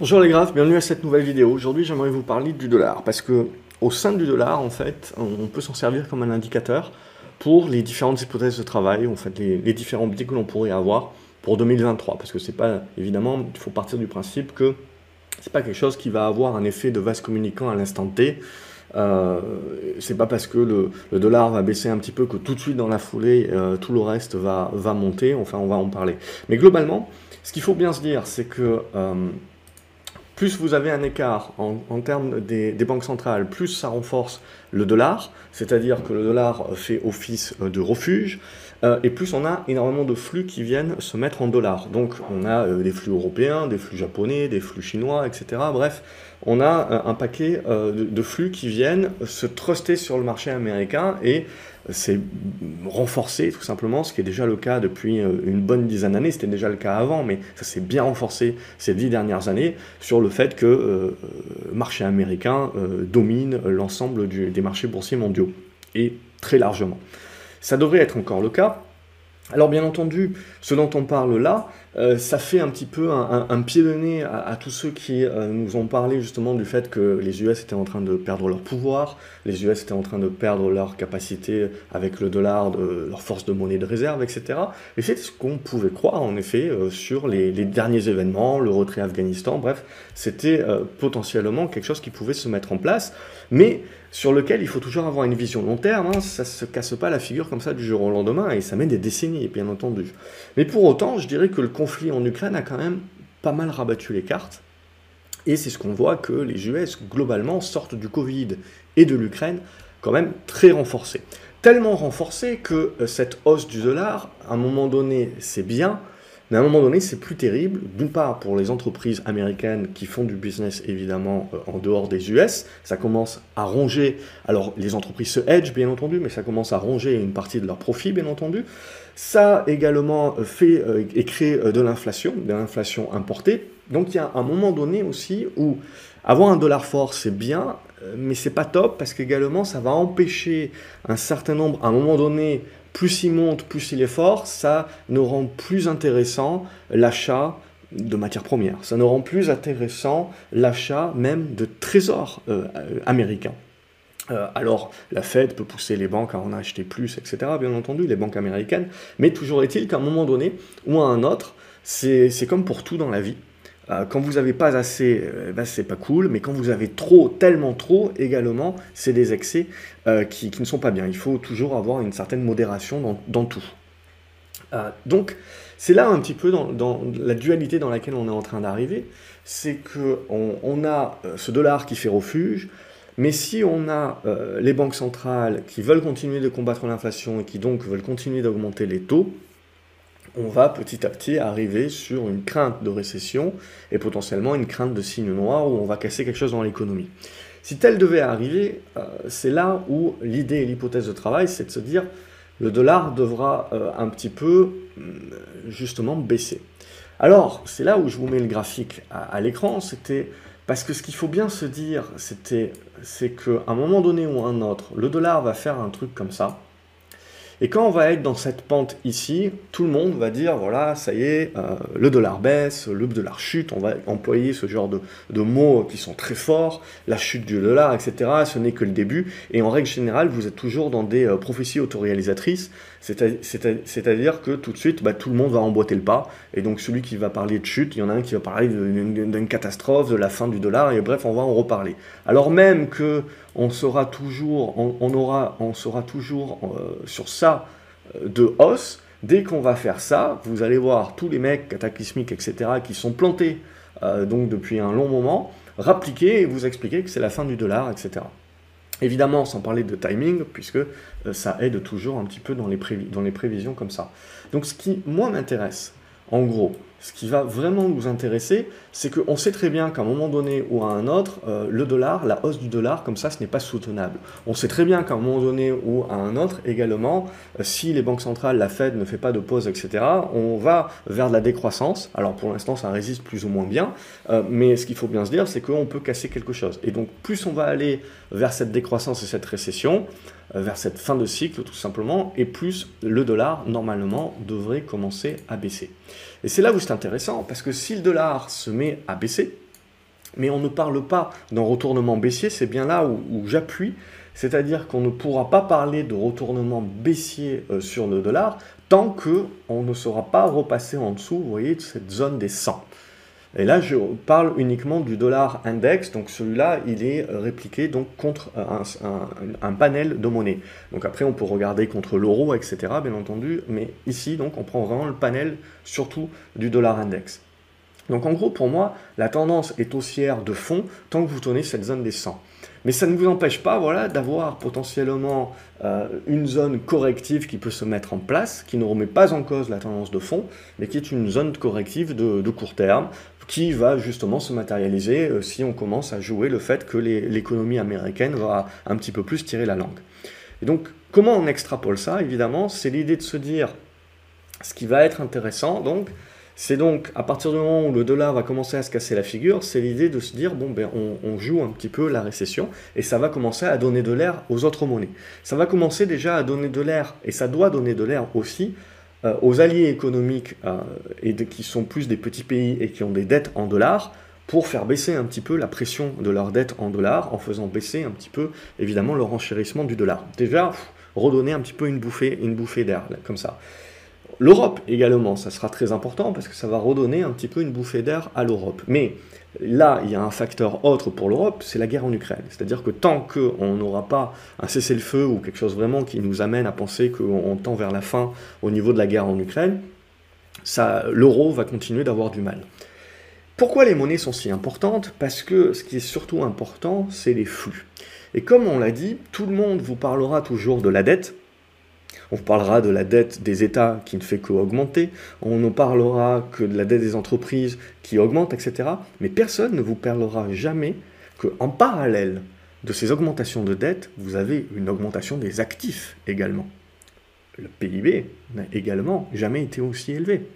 Bonjour les graphes, bienvenue à cette nouvelle vidéo. Aujourd'hui j'aimerais vous parler du dollar parce que au sein du dollar en fait on peut s'en servir comme un indicateur pour les différentes hypothèses de travail, en fait les, différents budgets que l'on pourrait avoir pour 2023 parce que c'est pas évidemment il faut partir du principe que c'est pas quelque chose qui va avoir un effet de vase communicant à l'instant T. Euh, c'est pas parce que le, dollar va baisser un petit peu que tout de suite dans la foulée euh, tout le reste va, va monter, enfin on va en parler. Mais globalement, ce qu'il faut bien se dire, c'est que euh, plus vous avez un écart en, termes des, banques centrales, plus ça renforce le dollar, c'est-à-dire que le dollar fait office de refuge, euh, et plus on a énormément de flux qui viennent se mettre en dollars. Donc on a euh, des flux européens, des flux japonais, des flux chinois, etc. Bref, on a euh, un paquet de, flux qui viennent se truster sur le marché américain et c'est renforcé tout simplement, ce qui est déjà le cas depuis une bonne dizaine d'années, c'était déjà le cas avant, mais ça s'est bien renforcé ces dix dernières années sur le fait que le marché américain domine l'ensemble des marchés boursiers mondiaux, et très largement. Ça devrait être encore le cas. Alors bien entendu, ce dont on parle là, euh, ça fait un petit peu un, pied de nez à, tous ceux qui euh, nous ont parlé justement du fait que les US étaient en train de perdre leur pouvoir, les US étaient en train de perdre leur capacité avec le dollar, leur force de monnaie de réserve, etc. Et c'est ce qu'on pouvait croire en effet euh, sur les, les, derniers événements, le retrait Afghanistan, bref, c'était potentiellement quelque chose qui pouvait se mettre en place. Mais sur lequel il faut toujours avoir une vision long terme. Hein. Ça ne se casse pas la figure comme ça du jour au lendemain et ça met des décennies, bien entendu. Mais pour autant, je dirais que le conflit en Ukraine a quand même pas mal rabattu les cartes. Et c'est ce qu'on voit que les US, globalement, sortent du Covid et de l'Ukraine quand même très renforcés. Tellement renforcés que euh, cette hausse du dollar, à un moment donné, c'est bien, mais à un moment donné, c'est plus terrible, d'une part pour les entreprises américaines qui font du business évidemment euh, en dehors des US, ça commence à ronger, alors les entreprises se hedge bien entendu, mais ça commence à ronger une partie de leurs profits bien entendu. Ça également euh, fait euh, et crée de l'inflation, de l'inflation importée. Donc il y a un moment donné aussi où avoir un dollar fort c'est bien, mais c'est pas top parce qu'également ça va empêcher un certain nombre, à un moment donné, plus il monte, plus il est fort, ça nous rend plus intéressant l'achat de matières premières. Ça nous rend plus intéressant l'achat même de trésors euh, américains. Euh, alors, la Fed peut pousser les banques à en acheter plus, etc., bien entendu, les banques américaines, mais toujours est-il qu'à un moment donné ou à un autre, c'est comme pour tout dans la vie, euh, quand vous n'avez pas assez, euh, ben, c'est pas cool, mais quand vous avez trop, tellement trop, également, c'est des excès euh, qui, ne sont pas bien. Il faut toujours avoir une certaine modération dans, tout. donc, c'est là un petit peu dans, la dualité dans laquelle on est en train d'arriver, c'est qu'on on a ce dollar qui fait refuge, mais si on a les banques centrales qui veulent continuer de combattre l'inflation et qui donc veulent continuer d'augmenter les taux, on va petit à petit arriver sur une crainte de récession et potentiellement une crainte de signe noir où on va casser quelque chose dans l'économie. Si tel devait arriver, euh, c'est là où l'idée et l'hypothèse de travail, c'est de se dire le dollar devra euh, un petit peu euh, justement baisser. Alors, c'est là où je vous mets le graphique à, l'écran, c'était parce que ce qu'il faut bien se dire, c'était, c'est qu'à un moment donné ou un autre, le dollar va faire un truc comme ça, et quand on va être dans cette pente ici, tout le monde va dire, voilà, ça y est, euh, le dollar baisse, le dollar chute, on va employer ce genre de, mots qui sont très forts, la chute du dollar, etc. Ce n'est que le début. Et en règle générale, vous êtes toujours dans des euh, prophéties autoréalisatrices, c'est-à-dire que tout de suite, bah, tout le monde va emboîter le pas. Et donc celui qui va parler de chute, il y en a un qui va parler d'une catastrophe, de la fin du dollar, et bref, on va en reparler. Alors même que on sera toujours, on, aura, on sera toujours euh, sur ça euh, de hausse. Dès qu'on va faire ça, vous allez voir tous les mecs cataclysmiques, etc., qui sont plantés euh, donc depuis un long moment, rappliquer et vous expliquer que c'est la fin du dollar, etc. Évidemment, sans parler de timing, puisque ça aide toujours un petit peu dans les, dans les prévisions comme ça. Donc ce qui, moi, m'intéresse, en gros, ce qui va vraiment nous intéresser, c'est qu'on sait très bien qu'à un moment donné ou à un autre, euh, le dollar, la hausse du dollar, comme ça, ce n'est pas soutenable. On sait très bien qu'à un moment donné ou à un autre, également, euh, si les banques centrales, la Fed ne fait pas de pause, etc., on va vers de la décroissance. Alors pour l'instant, ça résiste plus ou moins bien, euh, mais ce qu'il faut bien se dire, c'est qu'on peut casser quelque chose. Et donc, plus on va aller vers cette décroissance et cette récession, vers cette fin de cycle tout simplement, et plus le dollar, normalement, devrait commencer à baisser. Et c'est là où c'est intéressant, parce que si le dollar se met à baisser, Mais on ne parle pas d'un retournement baissier, c'est bien là où, j'appuie, c'est-à-dire qu'on ne pourra pas parler de retournement baissier euh, sur le dollar tant qu'on ne sera pas repassé en dessous, vous voyez, de cette zone des 100. Et là, je parle uniquement du dollar index, donc celui-là, il est répliqué donc contre un, panel de monnaie. Donc après, on peut regarder contre l'euro, etc., bien entendu, mais ici, donc, on prend vraiment le panel surtout du dollar index. Donc en gros, pour moi, la tendance est haussière de fond tant que vous tenez cette zone des 100. Mais ça ne vous empêche pas voilà, d'avoir potentiellement euh, une zone corrective qui peut se mettre en place, qui ne remet pas en cause la tendance de fond, mais qui est une zone corrective de court terme, qui va justement se matérialiser euh, si on commence à jouer le fait que l'économie américaine va un petit peu plus tirer la langue. Et donc, comment on extrapole ça? Évidemment, c'est l'idée de se dire, ce qui va être intéressant, donc, c'est donc, à partir du moment où le dollar va commencer à se casser la figure, c'est l'idée de se dire, bon, ben, on, joue un petit peu la récession, et ça va commencer à donner de l'air aux autres monnaies. Ça va commencer déjà à donner de l'air, et ça doit donner de l'air aussi euh, aux alliés économiques euh, et qui sont plus des petits pays et qui ont des dettes en dollars pour faire baisser un petit peu la pression de leurs dettes en dollars en faisant baisser un petit peu évidemment le renchérissement du dollar. Déjà, redonner un petit peu une bouffée d'air comme ça. L'Europe également, ça sera très important parce que ça va redonner un petit peu une bouffée d'air à l'Europe. Mais là, il y a un facteur autre pour l'Europe, c'est la guerre en Ukraine. C'est-à-dire que tant qu'on n'aura pas un cessez-le-feu ou quelque chose vraiment qui nous amène à penser qu'on tend vers la fin au niveau de la guerre en Ukraine, l'euro va continuer d'avoir du mal. Pourquoi les monnaies sont si importantes? Parce que ce qui est surtout important, c'est les flux. Et comme on l'a dit, tout le monde vous parlera toujours de la dette, on parlera de la dette des États qui ne fait qu'augmenter, on ne parlera que de la dette des entreprises qui augmente, etc. Mais personne ne vous parlera jamais qu'en parallèle de ces augmentations de dette, vous avez une augmentation des actifs également. Le PIB n'a également jamais été aussi élevé.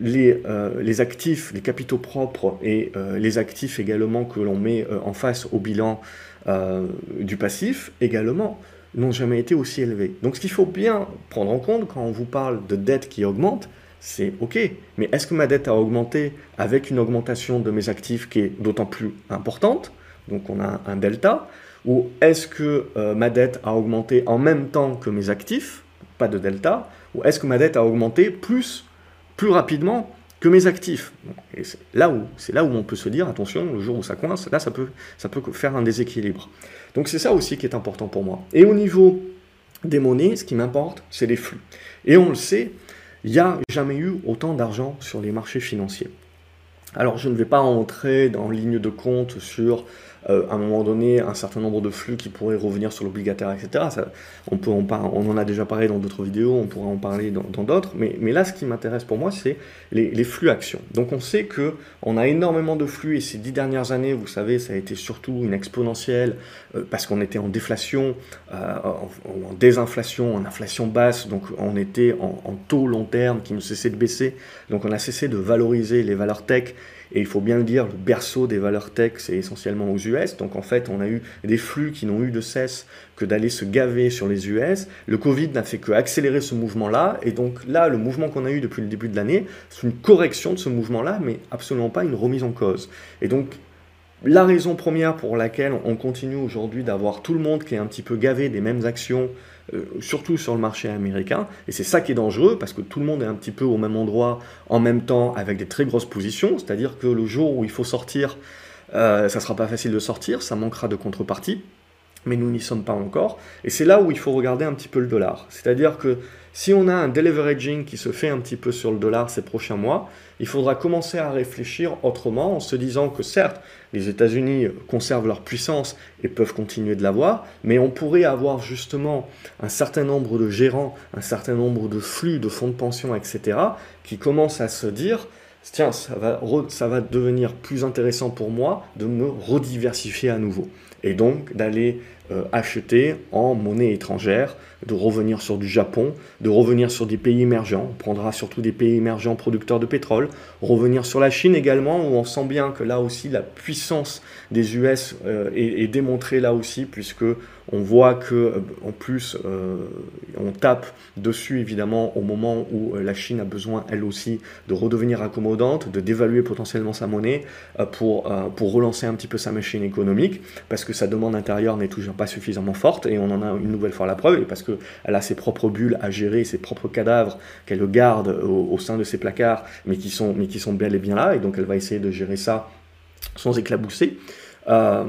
Les, euh, actifs, les capitaux propres et euh, les actifs également que l'on met euh, en face au bilan du passif également n'ont jamais été aussi élevés. Donc ce qu'il faut bien prendre en compte quand on vous parle de dette qui augmente, c'est OK, mais est-ce que ma dette a augmenté avec une augmentation de mes actifs qui est d'autant plus importante? Donc on a un delta. Ou est-ce que euh, ma dette a augmenté en même temps que mes actifs? Pas de delta. Ou est-ce que ma dette a augmenté plus, plus rapidement mes actifs. Et c'est là où c'est là où on peut se dire attention, le jour où ça coince, là ça peut ça peut faire un déséquilibre. Donc c'est ça aussi qui est important pour moi. Et au niveau des monnaies, ce qui m'importe, c'est les flux. Et on le sait, il n'y a jamais eu autant d'argent sur les marchés financiers. Alors je ne vais pas entrer dans ligne de compte sur euh, à un moment donné un certain nombre de flux qui pourraient revenir sur l'obligataire, etc. Ça, on, peut en on en a déjà parlé dans d'autres vidéos, on pourra en parler dans d'autres, mais, mais, là ce qui m'intéresse pour moi c'est les, flux actions. Donc on sait que on a énormément de flux et ces dix dernières années, vous savez, ça a été surtout une exponentielle euh, parce qu'on était en déflation, euh, en, désinflation, en inflation basse, donc on était en, en taux long terme qui ne cessait de baisser, donc on a cessé de valoriser les valeurs tech et il faut bien le dire, le berceau des valeurs tech, c'est essentiellement aux US. Donc en fait, on a eu des flux qui n'ont eu de cesse que d'aller se gaver sur les US. Le Covid n'a fait que accélérer ce mouvement-là. Et donc là, le mouvement qu'on a eu depuis le début de l'année, c'est une correction de ce mouvement-là, mais absolument pas une remise en cause. Et donc, la raison première pour laquelle on continue aujourd'hui d'avoir tout le monde qui est un petit peu gavé des mêmes actions euh, surtout sur le marché américain. Et c'est ça qui est dangereux, parce que tout le monde est un petit peu au même endroit en même temps avec des très grosses positions, c'est-à-dire que le jour où il faut sortir, euh, ça ne sera pas facile de sortir, ça manquera de contrepartie mais nous n'y sommes pas encore. Et c'est là où il faut regarder un petit peu le dollar. C'est-à-dire que si on a un deleveraging qui se fait un petit peu sur le dollar ces prochains mois, il faudra commencer à réfléchir autrement en se disant que certes, les États-Unis conservent leur puissance et peuvent continuer de l'avoir, mais on pourrait avoir justement un certain nombre de gérants, un certain nombre de flux de fonds de pension, etc., qui commencent à se dire, tiens, ça va, ça va devenir plus intéressant pour moi de me rediversifier à nouveau et donc d'aller euh, acheter en monnaie étrangère, de revenir sur du Japon, de revenir sur des pays émergents. On prendra surtout des pays émergents producteurs de pétrole, revenir sur la Chine également, où on sent bien que là aussi la puissance des US euh, est, démontrée là aussi, puisque on voit que euh, en plus on tape dessus évidemment au moment où la Chine a besoin elle aussi de redevenir accommodante, de dévaluer potentiellement sa monnaie pour, pour relancer un petit peu sa machine économique, parce que sa demande intérieure n'est toujours pas suffisamment forte, et on en a une nouvelle fois la preuve, et parce qu'elle a ses propres bulles à gérer, ses propres cadavres qu'elle garde au, sein de ses placards, mais qui, sont, mais qui sont bel et bien là, et donc elle va essayer de gérer ça sans éclabousser. Euh,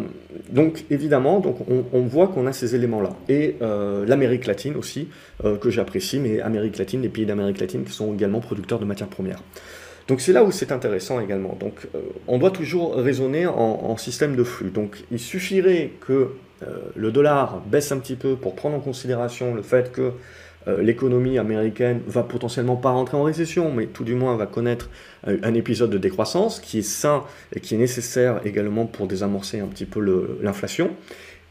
donc évidemment, donc on, voit qu'on a ces éléments-là. Et euh, l'Amérique latine aussi, euh, que j'apprécie, mais Amérique latine, les pays d'Amérique latine qui sont également producteurs de matières premières. Donc c'est là où c'est intéressant également. Donc on doit toujours raisonner en, système de flux. Donc il suffirait que euh, le dollar baisse un petit peu pour prendre en considération le fait que euh, l'économie américaine va potentiellement pas rentrer en récession, mais tout du moins va connaître euh, un épisode de décroissance qui est sain et qui est nécessaire également pour désamorcer un petit peu l'inflation.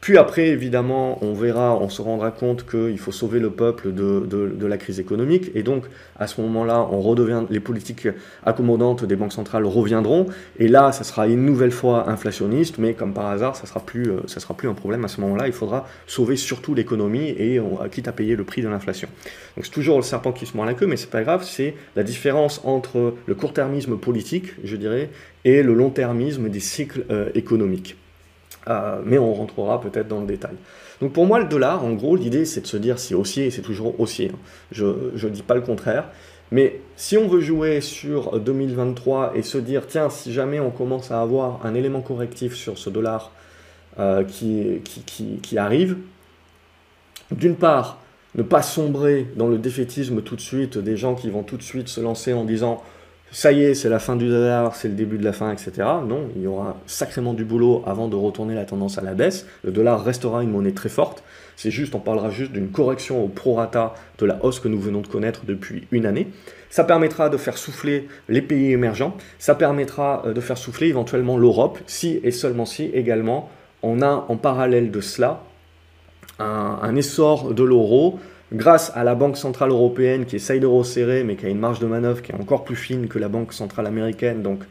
Puis après, évidemment, on verra, on se rendra compte qu'il faut sauver le peuple de, la crise économique. Et donc, à ce moment-là, on redevient, les politiques accommodantes des banques centrales reviendront. Et là, ça sera une nouvelle fois inflationniste, mais comme par hasard, ça sera, plus, euh, sera plus un problème à ce moment-là. Il faudra sauver surtout l'économie et quitte à payer le prix de l'inflation. Donc c'est toujours le serpent qui se mord la queue, mais c'est pas grave, c'est la différence entre le court-termisme politique, je dirais, et le long-termisme des cycles euh, économiques. Euh, mais on rentrera peut-être dans le détail. Donc pour moi, le dollar, en gros, l'idée c'est de se dire c'est haussier, c'est toujours haussier. Hein. Je ne dis pas le contraire. Mais si on veut jouer sur 2023 et se dire, tiens, si jamais on commence à avoir un élément correctif sur ce dollar euh, qui, qui, qui, arrive, d'une part, ne pas sombrer dans le défaitisme tout de suite des gens qui vont tout de suite se lancer en disant ça y est, c'est la fin du dollar, c'est le début de la fin, etc. Non, il y aura sacrément du boulot avant de retourner la tendance à la baisse. Le dollar restera une monnaie très forte. C'est juste, on parlera juste d'une correction au prorata de la hausse que nous venons de connaître depuis une année. Ça permettra de faire souffler les pays émergents. Ça permettra euh, de faire souffler éventuellement l'Europe, si et seulement si également on a en parallèle de cela un, un essor de l'euro grâce à la Banque Centrale Européenne qui essaye de resserrer, mais qui a une marge de manœuvre qui est encore plus fine que la Banque Centrale Américaine. Donc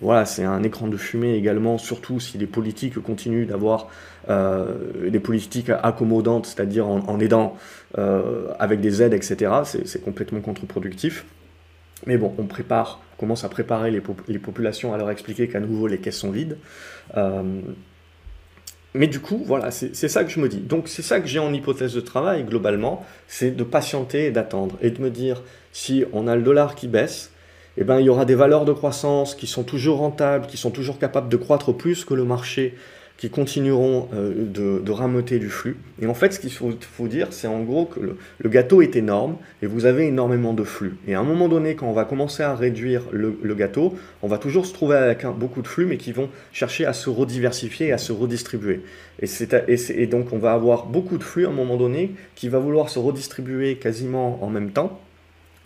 voilà, c'est un écran de fumée également, surtout si les politiques continuent d'avoir euh, des politiques accommodantes, c'est-à-dire en, aidant euh, avec des aides, etc. C'est complètement contre-productif. Mais bon, on prépare, commence à préparer les, populations à leur expliquer qu'à nouveau les caisses sont vides. Euh, mais du coup, voilà, c'est ça que je me dis. Donc c'est ça que j'ai en hypothèse de travail globalement, c'est de patienter et d'attendre et de me dire si on a le dollar qui baisse, eh ben, il y aura des valeurs de croissance qui sont toujours rentables, qui sont toujours capables de croître plus que le marché qui continueront euh, de, de, du flux. Et en fait, ce qu'il faut, dire, c'est en gros que le, gâteau est énorme et vous avez énormément de flux. Et à un moment donné, quand on va commencer à réduire le, gâteau, on va toujours se trouver avec beaucoup de flux, mais qui vont chercher à se rediversifier et à se redistribuer. Et, et, et donc, on va avoir beaucoup de flux à un moment donné qui va vouloir se redistribuer quasiment en même temps.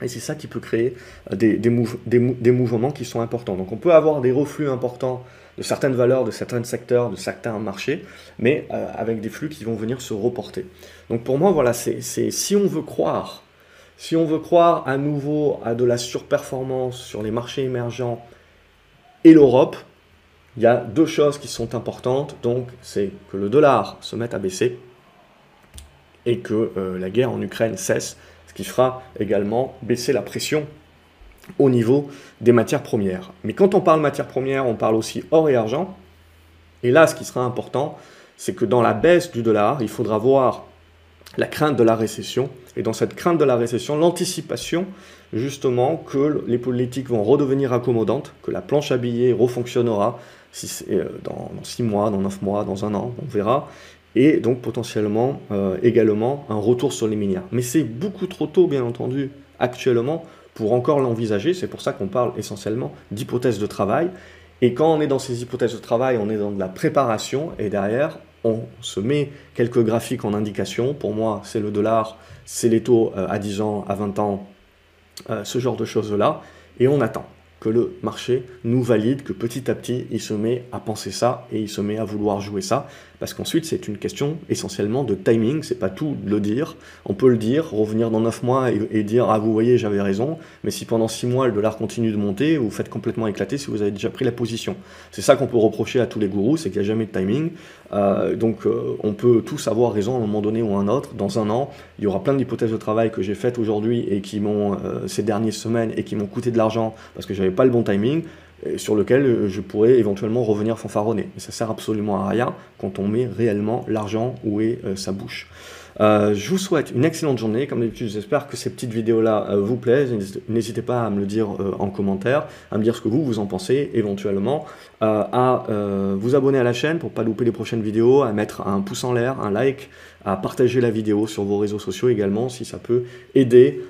Et c'est ça qui peut créer euh, des, des, des, des mouvements qui sont importants. Donc, on peut avoir des reflux importants de certaines valeurs, de certains secteurs, de certains marchés, mais euh, avec des flux qui vont venir se reporter. Donc pour moi, voilà, c'est si on veut croire, si on veut croire à nouveau à de la surperformance sur les marchés émergents et l'Europe, il y a deux choses qui sont importantes. Donc c'est que le dollar se mette à baisser et que euh, la guerre en Ukraine cesse, ce qui fera également baisser la pression au niveau des matières premières. Mais quand on parle matières premières, on parle aussi or et argent. Et là, ce qui sera important, c'est que dans la baisse du dollar, il faudra voir la crainte de la récession. Et dans cette crainte de la récession, l'anticipation justement que les politiques vont redevenir accommodantes, que la planche à billets refonctionnera euh, dans, 6 mois, dans 9 mois, dans un an, on verra. Et donc potentiellement euh, également un retour sur les milliards. Mais c'est beaucoup trop tôt, bien entendu, actuellement, pour encore l'envisager. C'est pour ça qu'on parle essentiellement d'hypothèses de travail. Et quand on est dans ces hypothèses de travail, on est dans de la préparation et derrière, on se met quelques graphiques en indication. Pour moi, c'est le dollar, c'est les taux euh, à 10 ans, à 20 ans, euh, ce genre de choses-là. Et on attend. Que le marché nous valide, que petit à petit, il se met à penser ça et il se met à vouloir jouer ça. Parce qu'ensuite, c'est une question essentiellement de timing, c'est pas tout de le dire. On peut le dire, revenir dans 9 mois et, dire Ah, vous voyez, j'avais raison, mais si pendant 6 mois le dollar continue de monter, vous faites complètement éclater si vous avez déjà pris la position. C'est ça qu'on peut reprocher à tous les gourous, c'est qu'il n'y a jamais de timing. Euh, donc, euh, on peut tous avoir raison à un moment donné ou à un autre. Dans un an, il y aura plein d'hypothèses de travail que j'ai faites aujourd'hui et qui m'ont, euh, ces dernières semaines, et qui m'ont coûté de l'argent parce que j'avais pas le bon timing sur lequel euh, je pourrais éventuellement revenir fanfaronner. Mais ça sert absolument à rien quand on met réellement l'argent où est euh, sa bouche. Euh, je vous souhaite une excellente journée. Comme d'habitude, j'espère que ces petites vidéos-là euh, vous plaisent. N'hésitez pas à me le dire euh, en commentaire, à me dire ce que vous, vous en pensez éventuellement, à vous abonner à la chaîne pour pas louper les prochaines vidéos, à mettre un pouce en l'air, un like, à partager la vidéo sur vos réseaux sociaux également si ça peut aider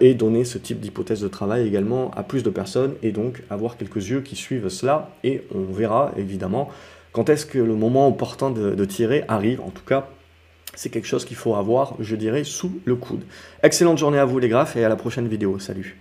et donner ce type d'hypothèse de travail également à plus de personnes et donc avoir quelques yeux qui suivent cela et on verra évidemment quand est-ce que le moment opportun de tirer arrive. En tout cas, c'est quelque chose qu'il faut avoir, je dirais, sous le coude. Excellente journée à vous les graphes et à la prochaine vidéo. Salut